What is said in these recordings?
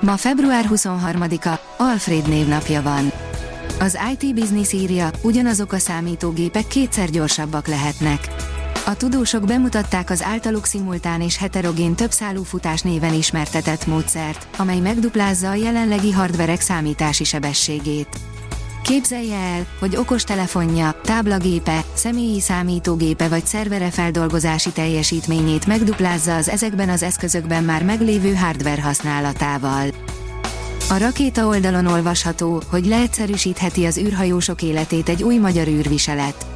Ma február 23-a, Alfred névnapja van. Az IT Business írja, ugyanazok a számítógépek kétszer gyorsabbak lehetnek. A tudósok bemutatták az általuk szimultán és heterogén többszálú futás néven ismertetett módszert, amely megduplázza a jelenlegi hardverek számítási sebességét. Képzelje el, hogy okostelefonja, táblagépe, személyi számítógépe vagy szervere feldolgozási teljesítményét megduplázza az ezekben az eszközökben már meglévő hardware használatával. A rakéta oldalon olvasható, hogy leegyszerűsítheti az űrhajósok életét egy új magyar űrviselet.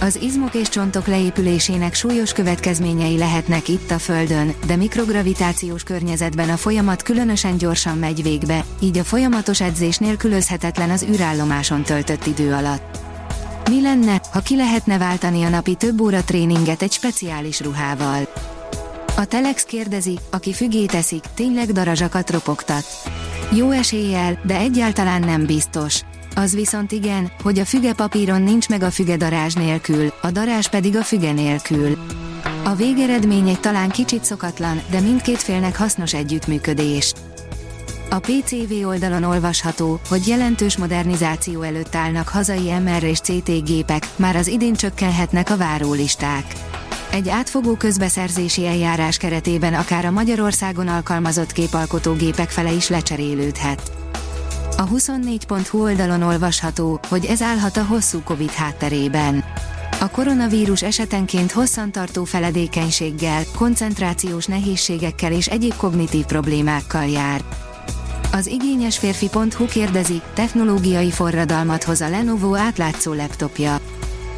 Az izmok és csontok leépülésének súlyos következményei lehetnek itt a Földön, de mikrogravitációs környezetben a folyamat különösen gyorsan megy végbe, így a folyamatos edzés nélkülözhetetlen az űrállomáson töltött idő alatt. Mi lenne, ha ki lehetne váltani a napi több óra tréninget egy speciális ruhával? A Telex kérdezi, aki fügét eszik, tényleg darazsakat ropogtat. Jó eséllyel, de egyáltalán nem biztos. Az viszont igen, hogy a füge papíron nincs meg a füge darázs nélkül, a darázs pedig a füge nélkül. A végeredmény egy talán kicsit szokatlan, de mindkét félnek hasznos együttműködés. A PCV oldalon olvasható, hogy jelentős modernizáció előtt állnak hazai MR és CT gépek, már az idén csökkenhetnek a várólisták. Egy átfogó közbeszerzési eljárás keretében akár a Magyarországon alkalmazott képalkotógépek fele is lecserélődhet. A 24.hu oldalon olvasható, hogy ez állhat a hosszú Covid hátterében. A koronavírus esetenként hosszantartó feledékenységgel, koncentrációs nehézségekkel és egyéb kognitív problémákkal jár. Az igényes férfi.hu kérdezi, technológiai forradalmat hoz a Lenovo átlátszó laptopja.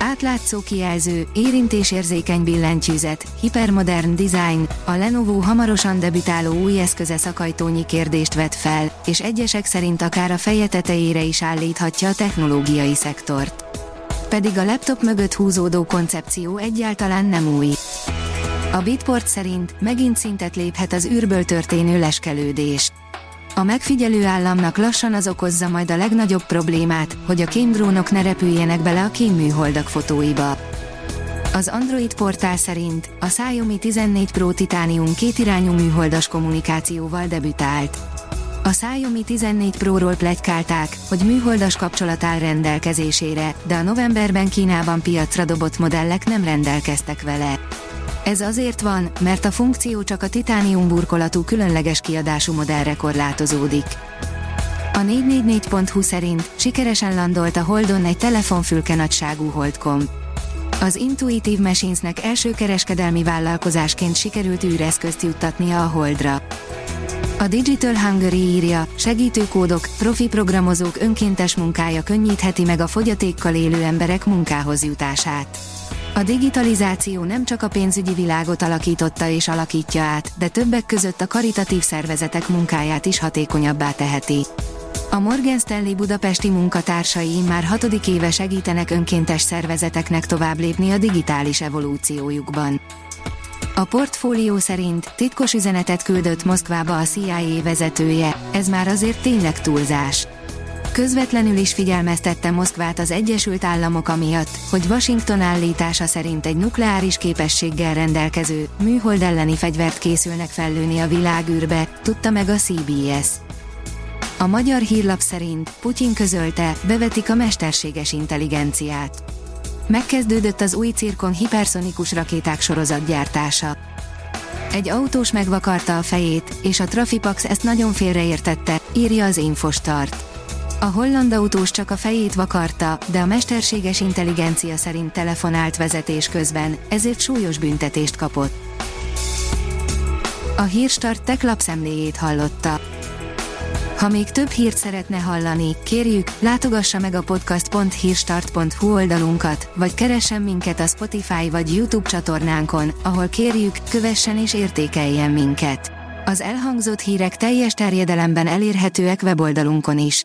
Átlátszó kijelző, érintésérzékeny billentyűzet, hipermodern design, a Lenovo hamarosan debütáló új eszköze szakajtónyi kérdést vet fel, és egyesek szerint akár a feje tetejére is állíthatja a technológiai szektort. Pedig a laptop mögött húzódó koncepció egyáltalán nem új. A Bitport szerint megint szintet léphet az űrből történő leskelődés. A megfigyelő államnak lassan az okozza majd a legnagyobb problémát, hogy a kémdrónok ne repüljenek bele a kémműholdak fotóiba. Az Android portál szerint a Xiaomi 14 Pro Titanium kétirányú műholdas kommunikációval debütált. A Xiaomi 14 Pro-ról plegykálták, hogy műholdas kapcsolat áll rendelkezésére, de a novemberben Kínában piacra dobott modellek nem rendelkeztek vele. Ez azért van, mert a funkció csak a titánium burkolatú különleges kiadású modellre korlátozódik. A 444.hu szerint sikeresen landolt a Holdon egy telefonfülke nagyságú Holdcom. Az Intuitive Machinesnek első kereskedelmi vállalkozásként sikerült űreszközt juttatnia a Holdra. A Digital Hungary írja, segítőkódok, profi programozók önkéntes munkája könnyítheti meg a fogyatékkal élő emberek munkához jutását. A digitalizáció nem csak a pénzügyi világot alakította és alakítja át, de többek között a karitatív szervezetek munkáját is hatékonyabbá teheti. A Morgan Stanley budapesti munkatársai már hatodik éve segítenek önkéntes szervezeteknek tovább lépni a digitális evolúciójukban. A portfólió szerint titkos üzenetet küldött Moszkvába a CIA vezetője, ez már azért tényleg túlzás. Közvetlenül is figyelmeztette Moszkvát az Egyesült Államok amiatt, hogy Washington állítása szerint egy nukleáris képességgel rendelkező, műhold elleni fegyvert készülnek fellőni a világűrbe, tudta meg a CBS. A magyar hírlap szerint Putyin közölte, bevetik a mesterséges intelligenciát. Megkezdődött az új cirkon hiperszonikus rakéták sorozatgyártása. Egy autós megvakarta a fejét, és a Trafipax ezt nagyon félreértette, írja az Infostart. A holland autós csak a fejét vakarta, de a mesterséges intelligencia szerint telefonált vezetés közben, ezért súlyos büntetést kapott. A Hírstart tech lapszemléjét hallotta. Ha még több hírt szeretne hallani, kérjük, látogassa meg a podcast.hírstart.hu oldalunkat, vagy keressen minket a Spotify vagy YouTube csatornánkon, ahol kérjük, kövessen és értékeljen minket. Az elhangzott hírek teljes terjedelemben elérhetőek weboldalunkon is.